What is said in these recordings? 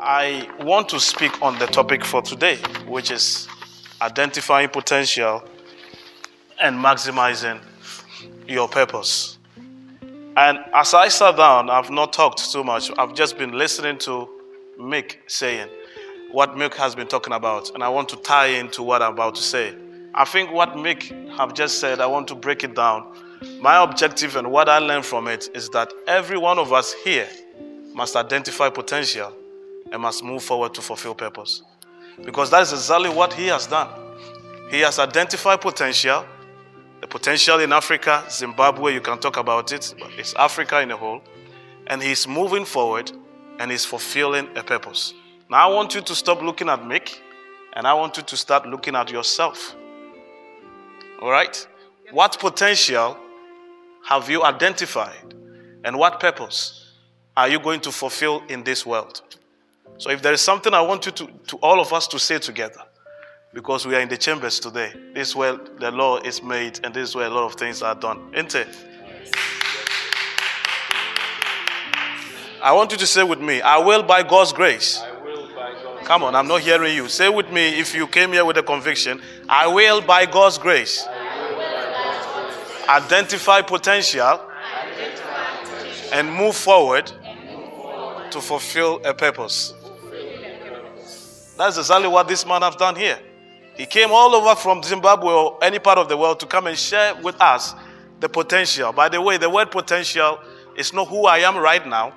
I want to speak on the topic for today, which is identifying potential and maximizing your purpose. And as I sat down, I've not talked too much. I've just been listening to Mick saying what Mick has been talking about, and I want to tie into what I'm about to say. I think what Mick have just said, I want to break it down. My objective and what I learned from it is that every one of us here must identify potential and must move forward to fulfill purpose. Because that is exactly what he has done. He has identified potential, the potential in Africa, Zimbabwe, you can talk about it, but it's Africa in a whole. And he's moving forward and he's fulfilling a purpose. Now, I want you to stop looking at Mick and I want you to start looking at yourself. All right? What potential have you identified? And what purpose are you going to fulfill in this world? So, if there is something I want you to, to all of us to say together, because we are in the chambers today, this is where the law is made and this is where a lot of things are done, isn't it? I want you to say with me, I will by God's grace. will by God's Come on, I'm not hearing you. Say with me if you came here with a conviction, I will by God's grace identify potential and move forward to fulfill a purpose. That's exactly what this man has done here. He came all over from Zimbabwe or any part of the world to come and share with us the potential. By the way, the word potential is not who I am right now,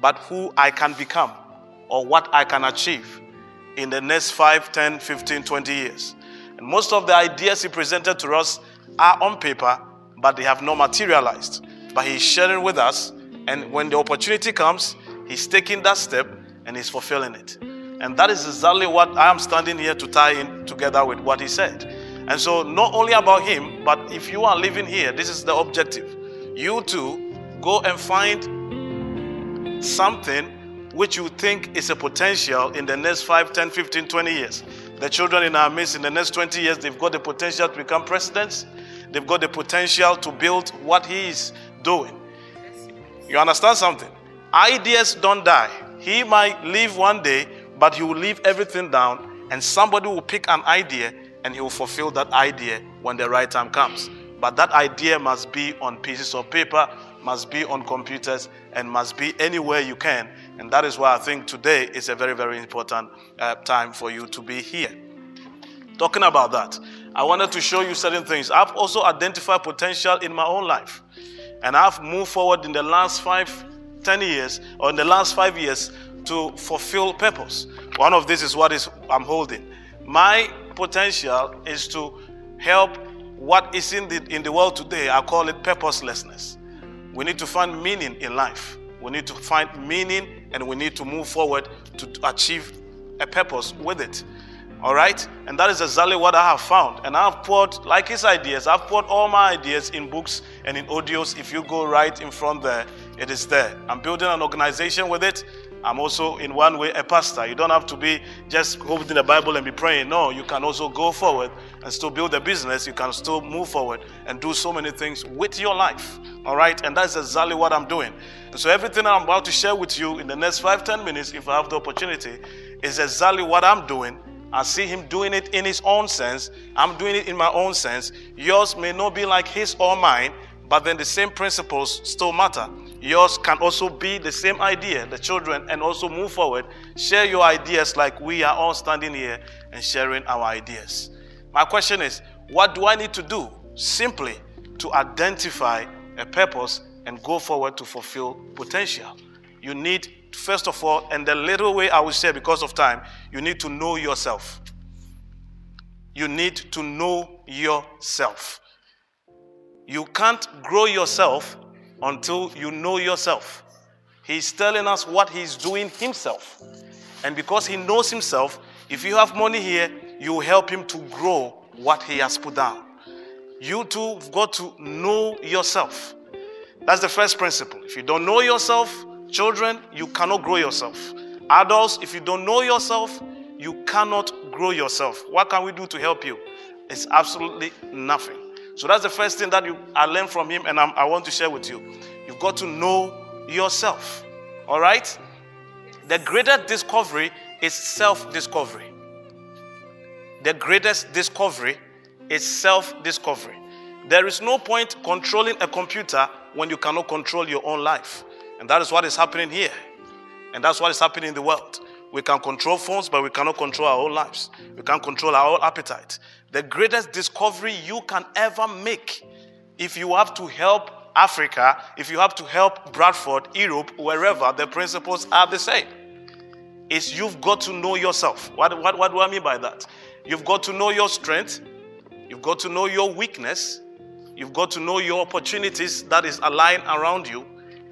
but who I can become or what I can achieve in the next 5, 10, 15, 20 years. And most of the ideas he presented to us are on paper, but they have not materialized. But he's sharing with us, and when the opportunity comes, he's taking that step and he's fulfilling it. And that is exactly what I am standing here to tie in together with what he said. And so, not only about him, but if you are living here, this is the objective. You too go and find something which you think is a potential in the next 5, 10, 15, 20 years. The children in our midst, in the next 20 years, they've got the potential to become presidents. They've got the potential to build what he is doing. You understand something? Ideas don't die. He might leave one day, but he will leave everything down, and somebody will pick an idea and he will fulfill that idea when the right time comes. But that idea must be on pieces of paper, must be on computers, and must be anywhere you can. And that is why I think today is a very, very important uh, time for you to be here. Talking about that, I wanted to show you certain things. I've also identified potential in my own life. And I've moved forward in the last five, ten years, or in the last five years to fulfill purpose. One of this is what is I'm holding. My potential is to help what is in the in the world today. I call it purposelessness. We need to find meaning in life. We need to find meaning and we need to move forward to achieve a purpose with it. All right? And that is exactly what I have found. And I've poured, like his ideas, I've poured all my ideas in books and in audios. If you go right in front there, it is there. I'm building an organization with it. I'm also, in one way, a pastor. You don't have to be just holding the Bible and be praying. No, you can also go forward and still build a business. You can still move forward and do so many things with your life. All right? And that's exactly what I'm doing. And so, everything I'm about to share with you in the next five, ten minutes, if I have the opportunity, is exactly what I'm doing I see him doing it in his own sense. I'm doing it in my own sense. Yours may not be like his or mine, but then the same principles still matter. Yours can also be the same idea, the children, and also move forward. Share your ideas like we are all standing here and sharing our ideas. My question is what do I need to do? Simply to identify a purpose and go forward to fulfill potential. You need first of all, and the little way I will say because of time, you need to know yourself. You need to know yourself. You can't grow yourself until you know yourself. He's telling us what he's doing himself. And because he knows himself, if you have money here, you help him to grow what he has put down. You too got to know yourself. That's the first principle. If you don't know yourself, Children, you cannot grow yourself. Adults, if you don't know yourself, you cannot grow yourself. What can we do to help you? It's absolutely nothing. So that's the first thing that you, I learned from him, and I'm, I want to share with you. You've got to know yourself. All right? The greatest discovery is self discovery. The greatest discovery is self discovery. There is no point controlling a computer when you cannot control your own life. And that is what is happening here. And that's what is happening in the world. We can control phones, but we cannot control our own lives. We can't control our own appetite. The greatest discovery you can ever make if you have to help Africa, if you have to help Bradford, Europe, wherever, the principles are the same. Is you've got to know yourself. What, what, what do I mean by that? You've got to know your strength, you've got to know your weakness, you've got to know your opportunities that is aligned around you,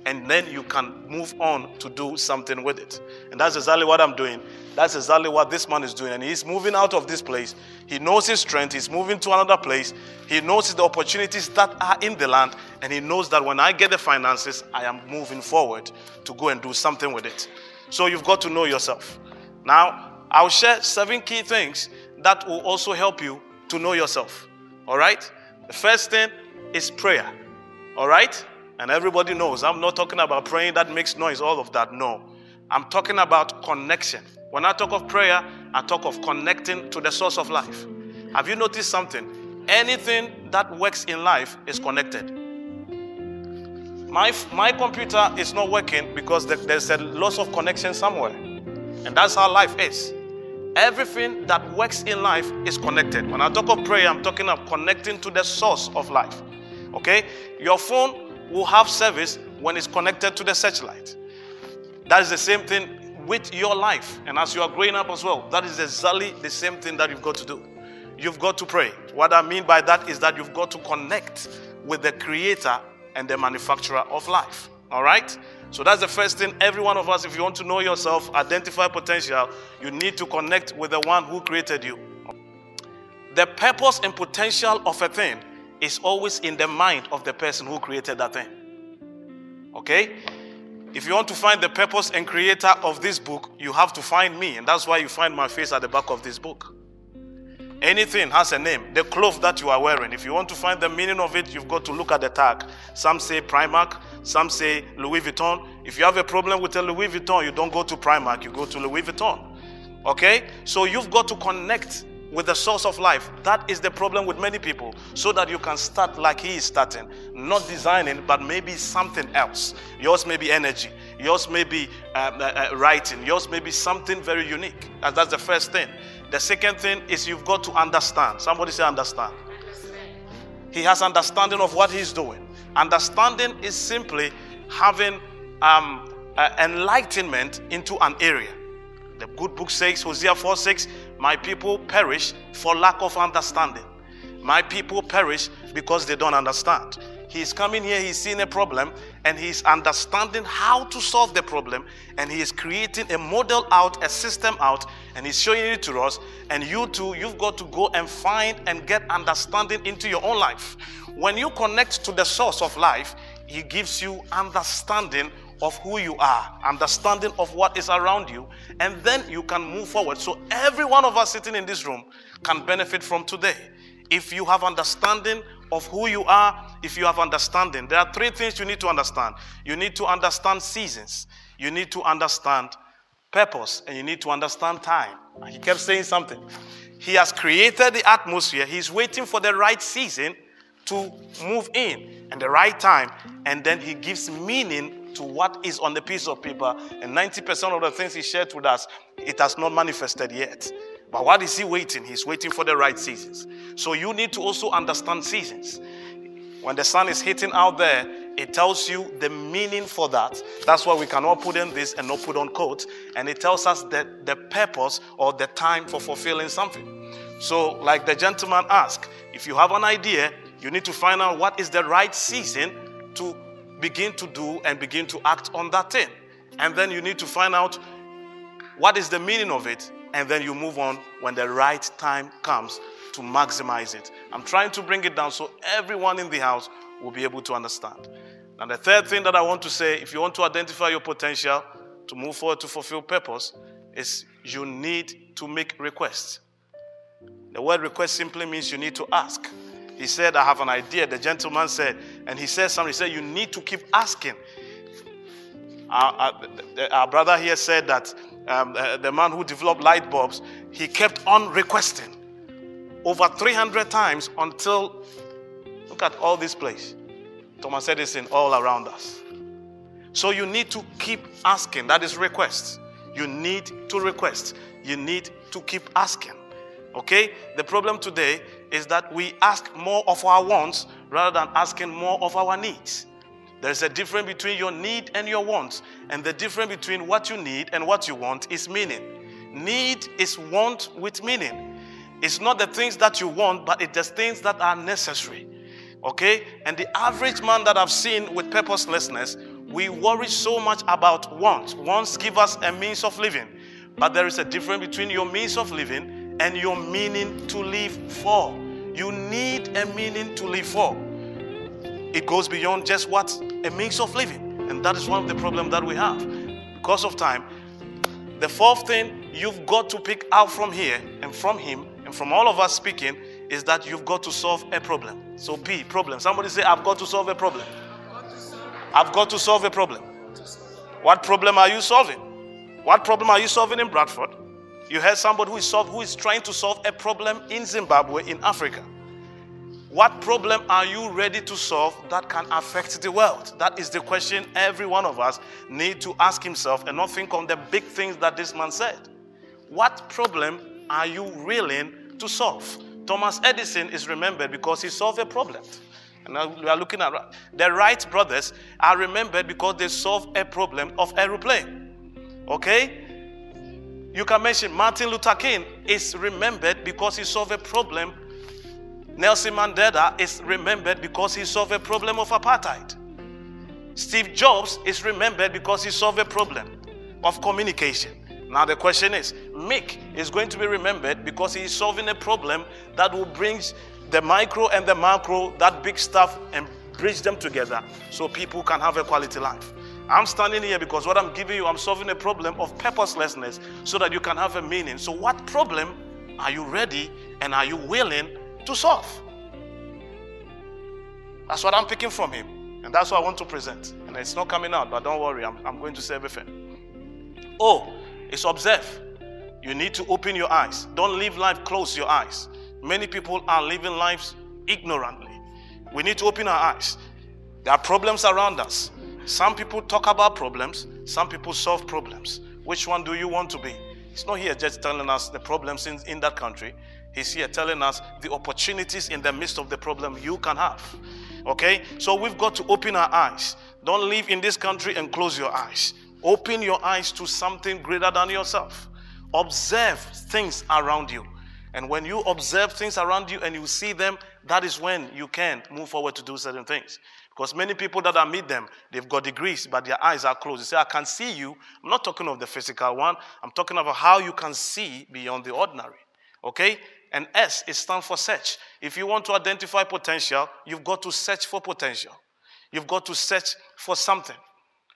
and then you can move on to do something with it. And that's exactly what I'm doing. That's exactly what this man is doing. And he's moving out of this place. He knows his strength. He's moving to another place. He knows the opportunities that are in the land. And he knows that when I get the finances, I am moving forward to go and do something with it. So you've got to know yourself. Now, I'll share seven key things that will also help you to know yourself. All right? The first thing is prayer. All right? And everybody knows I'm not talking about praying that makes noise, all of that. No. I'm talking about connection. When I talk of prayer, I talk of connecting to the source of life. Have you noticed something? Anything that works in life is connected. My, my computer is not working because there's a loss of connection somewhere. And that's how life is. Everything that works in life is connected. When I talk of prayer, I'm talking of connecting to the source of life. Okay? Your phone will have service when it's connected to the searchlight. That is the same thing with your life. And as you are growing up as well, that is exactly the same thing that you've got to do. You've got to pray. What I mean by that is that you've got to connect with the creator and the manufacturer of life. All right? So that's the first thing. Every one of us, if you want to know yourself, identify potential, you need to connect with the one who created you. The purpose and potential of a thing is always in the mind of the person who created that thing. Okay? If you want to find the purpose and creator of this book, you have to find me. And that's why you find my face at the back of this book. Anything has a name. The cloth that you are wearing, if you want to find the meaning of it, you've got to look at the tag. Some say Primark, some say Louis Vuitton. If you have a problem with a Louis Vuitton, you don't go to Primark, you go to Louis Vuitton. Okay? So you've got to connect with the source of life. That is the problem with many people. So that you can start like he is starting, not designing, but maybe something else. Yours may be energy, yours may be um, uh, uh, writing, yours may be something very unique. That's the first thing. The second thing is you've got to understand. Somebody say, understand. He has understanding of what he's doing. Understanding is simply having um, uh, enlightenment into an area. The good book says, Hosea 4 6, My people perish for lack of understanding. My people perish because they don't understand. He's coming here, he's seeing a problem, and he's understanding how to solve the problem, and he is creating a model out, a system out, and he's showing it to us. And you too, you've got to go and find and get understanding into your own life. When you connect to the source of life, he gives you understanding of who you are, understanding of what is around you, and then you can move forward. So, every one of us sitting in this room can benefit from today. If you have understanding of who you are, if you have understanding, there are three things you need to understand. You need to understand seasons, you need to understand purpose, and you need to understand time. He kept saying something. He has created the atmosphere, he's waiting for the right season to move in at the right time, and then he gives meaning to what is on the piece of paper, and 90% of the things he shared with us, it has not manifested yet. But what is he waiting? He's waiting for the right seasons. So you need to also understand seasons. When the sun is hitting out there, it tells you the meaning for that. That's why we cannot put in this and not put on coat. And it tells us that the purpose or the time for fulfilling something. So, like the gentleman asked, if you have an idea, you need to find out what is the right season to begin to do and begin to act on that thing. And then you need to find out what is the meaning of it, and then you move on when the right time comes to maximize it. I'm trying to bring it down so everyone in the house will be able to understand. And the third thing that I want to say if you want to identify your potential to move forward to fulfill purpose, is you need to make requests. The word request simply means you need to ask. He said, I have an idea. The gentleman said, and he said something. He said, You need to keep asking. Our, our, our brother here said that um, uh, the man who developed light bulbs, he kept on requesting over 300 times until, look at all this place. Thomas Edison all around us. So you need to keep asking. That is request. You need to request. You need to keep asking. Okay? The problem today is that we ask more of our wants rather than asking more of our needs. There's a difference between your need and your wants. And the difference between what you need and what you want is meaning. Need is want with meaning. It's not the things that you want, but it's the things that are necessary. Okay? And the average man that I've seen with purposelessness, we worry so much about wants. Wants give us a means of living. But there is a difference between your means of living and your meaning to live for. You need a meaning to live for. It goes beyond just what a means of living. And that is one of the problems that we have. Because of time, the fourth thing you've got to pick out from here and from him and from all of us speaking is that you've got to solve a problem. So, P, problem. Somebody say, I've got to solve a problem. I've got to solve a problem. What problem are you solving? What problem are you solving in Bradford? You heard somebody who is, who is trying to solve a problem in Zimbabwe, in Africa. What problem are you ready to solve that can affect the world? That is the question every one of us need to ask himself and not think on the big things that this man said. What problem are you willing to solve? Thomas Edison is remembered because he solved a problem. And now we are looking at the Wright brothers are remembered because they solved a problem of aeroplane. Okay? You can mention Martin Luther King is remembered because he solved a problem Nelson Mandela is remembered because he solved a problem of apartheid. Steve Jobs is remembered because he solved a problem of communication. Now the question is, Mick is going to be remembered because he is solving a problem that will bring the micro and the macro, that big stuff, and bridge them together so people can have a quality life. I'm standing here because what I'm giving you, I'm solving a problem of purposelessness so that you can have a meaning. So, what problem are you ready and are you willing to solve. That's what I'm picking from him. And that's what I want to present. And it's not coming out, but don't worry, I'm, I'm going to say everything. Oh, it's observe. You need to open your eyes. Don't live life close your eyes. Many people are living lives ignorantly. We need to open our eyes. There are problems around us. Some people talk about problems, some people solve problems. Which one do you want to be? He's not here just telling us the problems in, in that country. He's here telling us the opportunities in the midst of the problem you can have. Okay? So we've got to open our eyes. Don't live in this country and close your eyes. Open your eyes to something greater than yourself. Observe things around you. And when you observe things around you and you see them, that is when you can move forward to do certain things. Because many people that I meet them, they've got degrees, but their eyes are closed. They say, I can't see you. I'm not talking of the physical one. I'm talking about how you can see beyond the ordinary. Okay? And S it stands for search. If you want to identify potential, you've got to search for potential. You've got to search for something.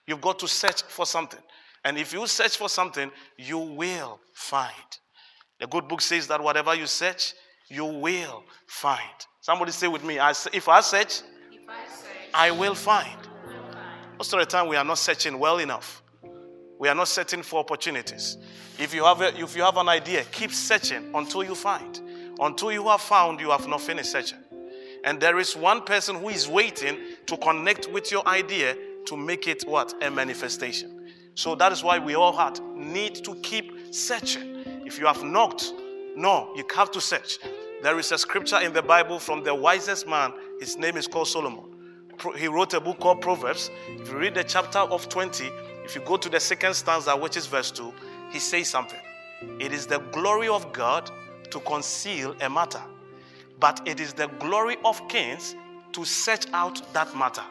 You've got to search for something. And if you search for something, you will find. The good book says that whatever you search, you will find. Somebody say with me, I, if I search, I, will find. Most of the time, we are not searching well enough. We are not searching for opportunities. If you have, a, if you have an idea, keep searching until you find. Until you have found, you have not finished searching. And there is one person who is waiting to connect with your idea to make it what? A manifestation. So that is why we all had need to keep searching. If you have knocked, no, you have to search. There is a scripture in the Bible from the wisest man. His name is called Solomon. He wrote a book called Proverbs. If you read the chapter of 20, if you go to the second stanza, which is verse 2, he says something. It is the glory of God to conceal a matter, but it is the glory of kings to search out that matter.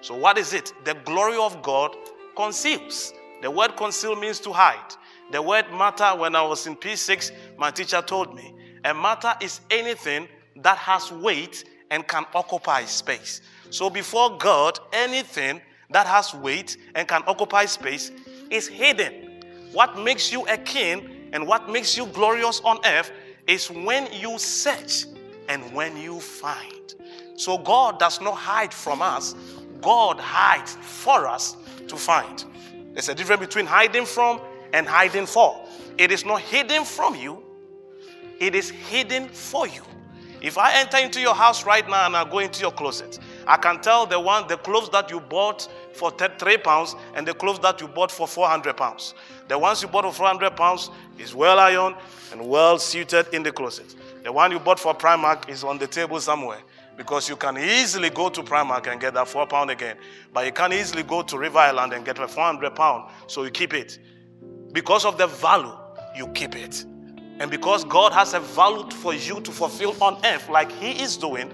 So, what is it? The glory of God conceals. The word conceal means to hide. The word matter, when I was in P6, my teacher told me a matter is anything that has weight and can occupy space. So, before God, anything that has weight and can occupy space is hidden. What makes you a king and what makes you glorious on earth is when you search and when you find. So God does not hide from us, God hides for us to find. There's a difference between hiding from and hiding for. It is not hidden from you, it is hidden for you. If I enter into your house right now and I go into your closet, I can tell the one the clothes that you bought for three pounds and the clothes that you bought for 400 pounds. The ones you bought for 400 pounds is well ironed and well suited in the closet. The one you bought for Primark is on the table somewhere because you can easily go to Primark and get that four pound again, but you can't easily go to River Island and get a 400 pound, so you keep it. Because of the value, you keep it. And because God has a value for you to fulfill on earth, like He is doing,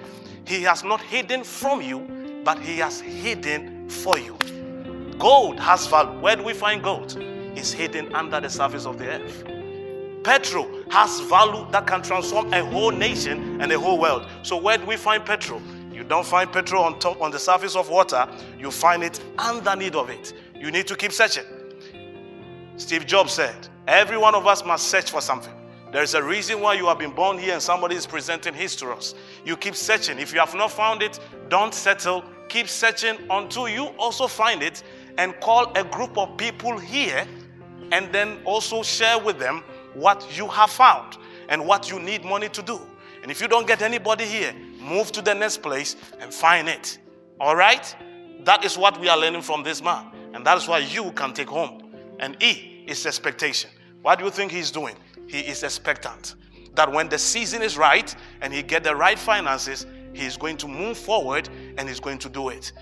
He has not hidden from you, but He has hidden for you. Gold has value. Where do we find gold? It's hidden under the surface of the earth. Petrol has value that can transform a whole nation and a whole world. So where do we find petrol? You don't find petrol on top on the surface of water, you find it underneath of it. You need to keep searching. Steve Jobs said, Every one of us must search for something. There is a reason why you have been born here and somebody is presenting his to us. You keep searching. If you have not found it, don't settle. Keep searching until you also find it and call a group of people here and then also share with them what you have found and what you need money to do. And if you don't get anybody here, move to the next place and find it. All right? That is what we are learning from this man. And that is why you can take home. And E is expectation. What do you think he's doing? He is expectant. That when the season is right and he get the right finances, he is going to move forward and he's going to do it.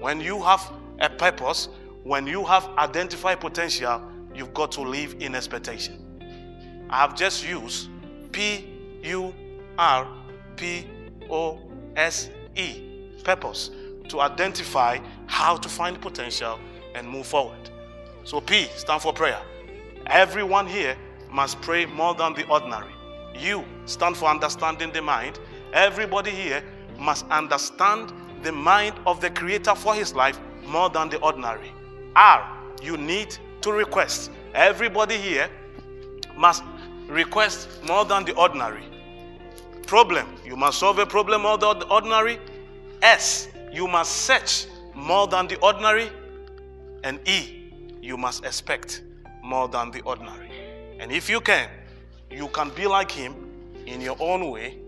When you have a purpose, when you have identified potential, you've got to live in expectation. I have just used P U R P O S E, purpose, to identify how to find potential and move forward. So P stand for prayer. Everyone here must pray more than the ordinary. You stand for understanding the mind. Everybody here must understand the mind of the Creator for his life more than the ordinary. R, you need to request. Everybody here must request more than the ordinary. Problem, you must solve a problem more than the ordinary. S, you must search more than the ordinary. And E, you must expect more than the ordinary. And if you can, you can be like him in your own way,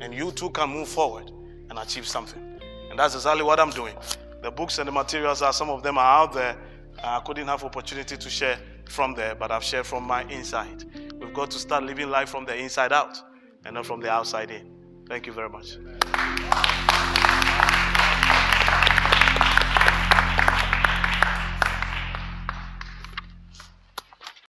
and you too can move forward and achieve something. And that's exactly what I'm doing. The books and the materials are some of them are out there. I couldn't have opportunity to share from there, but I've shared from my inside. We've got to start living life from the inside out and not from the outside in. Thank you very much.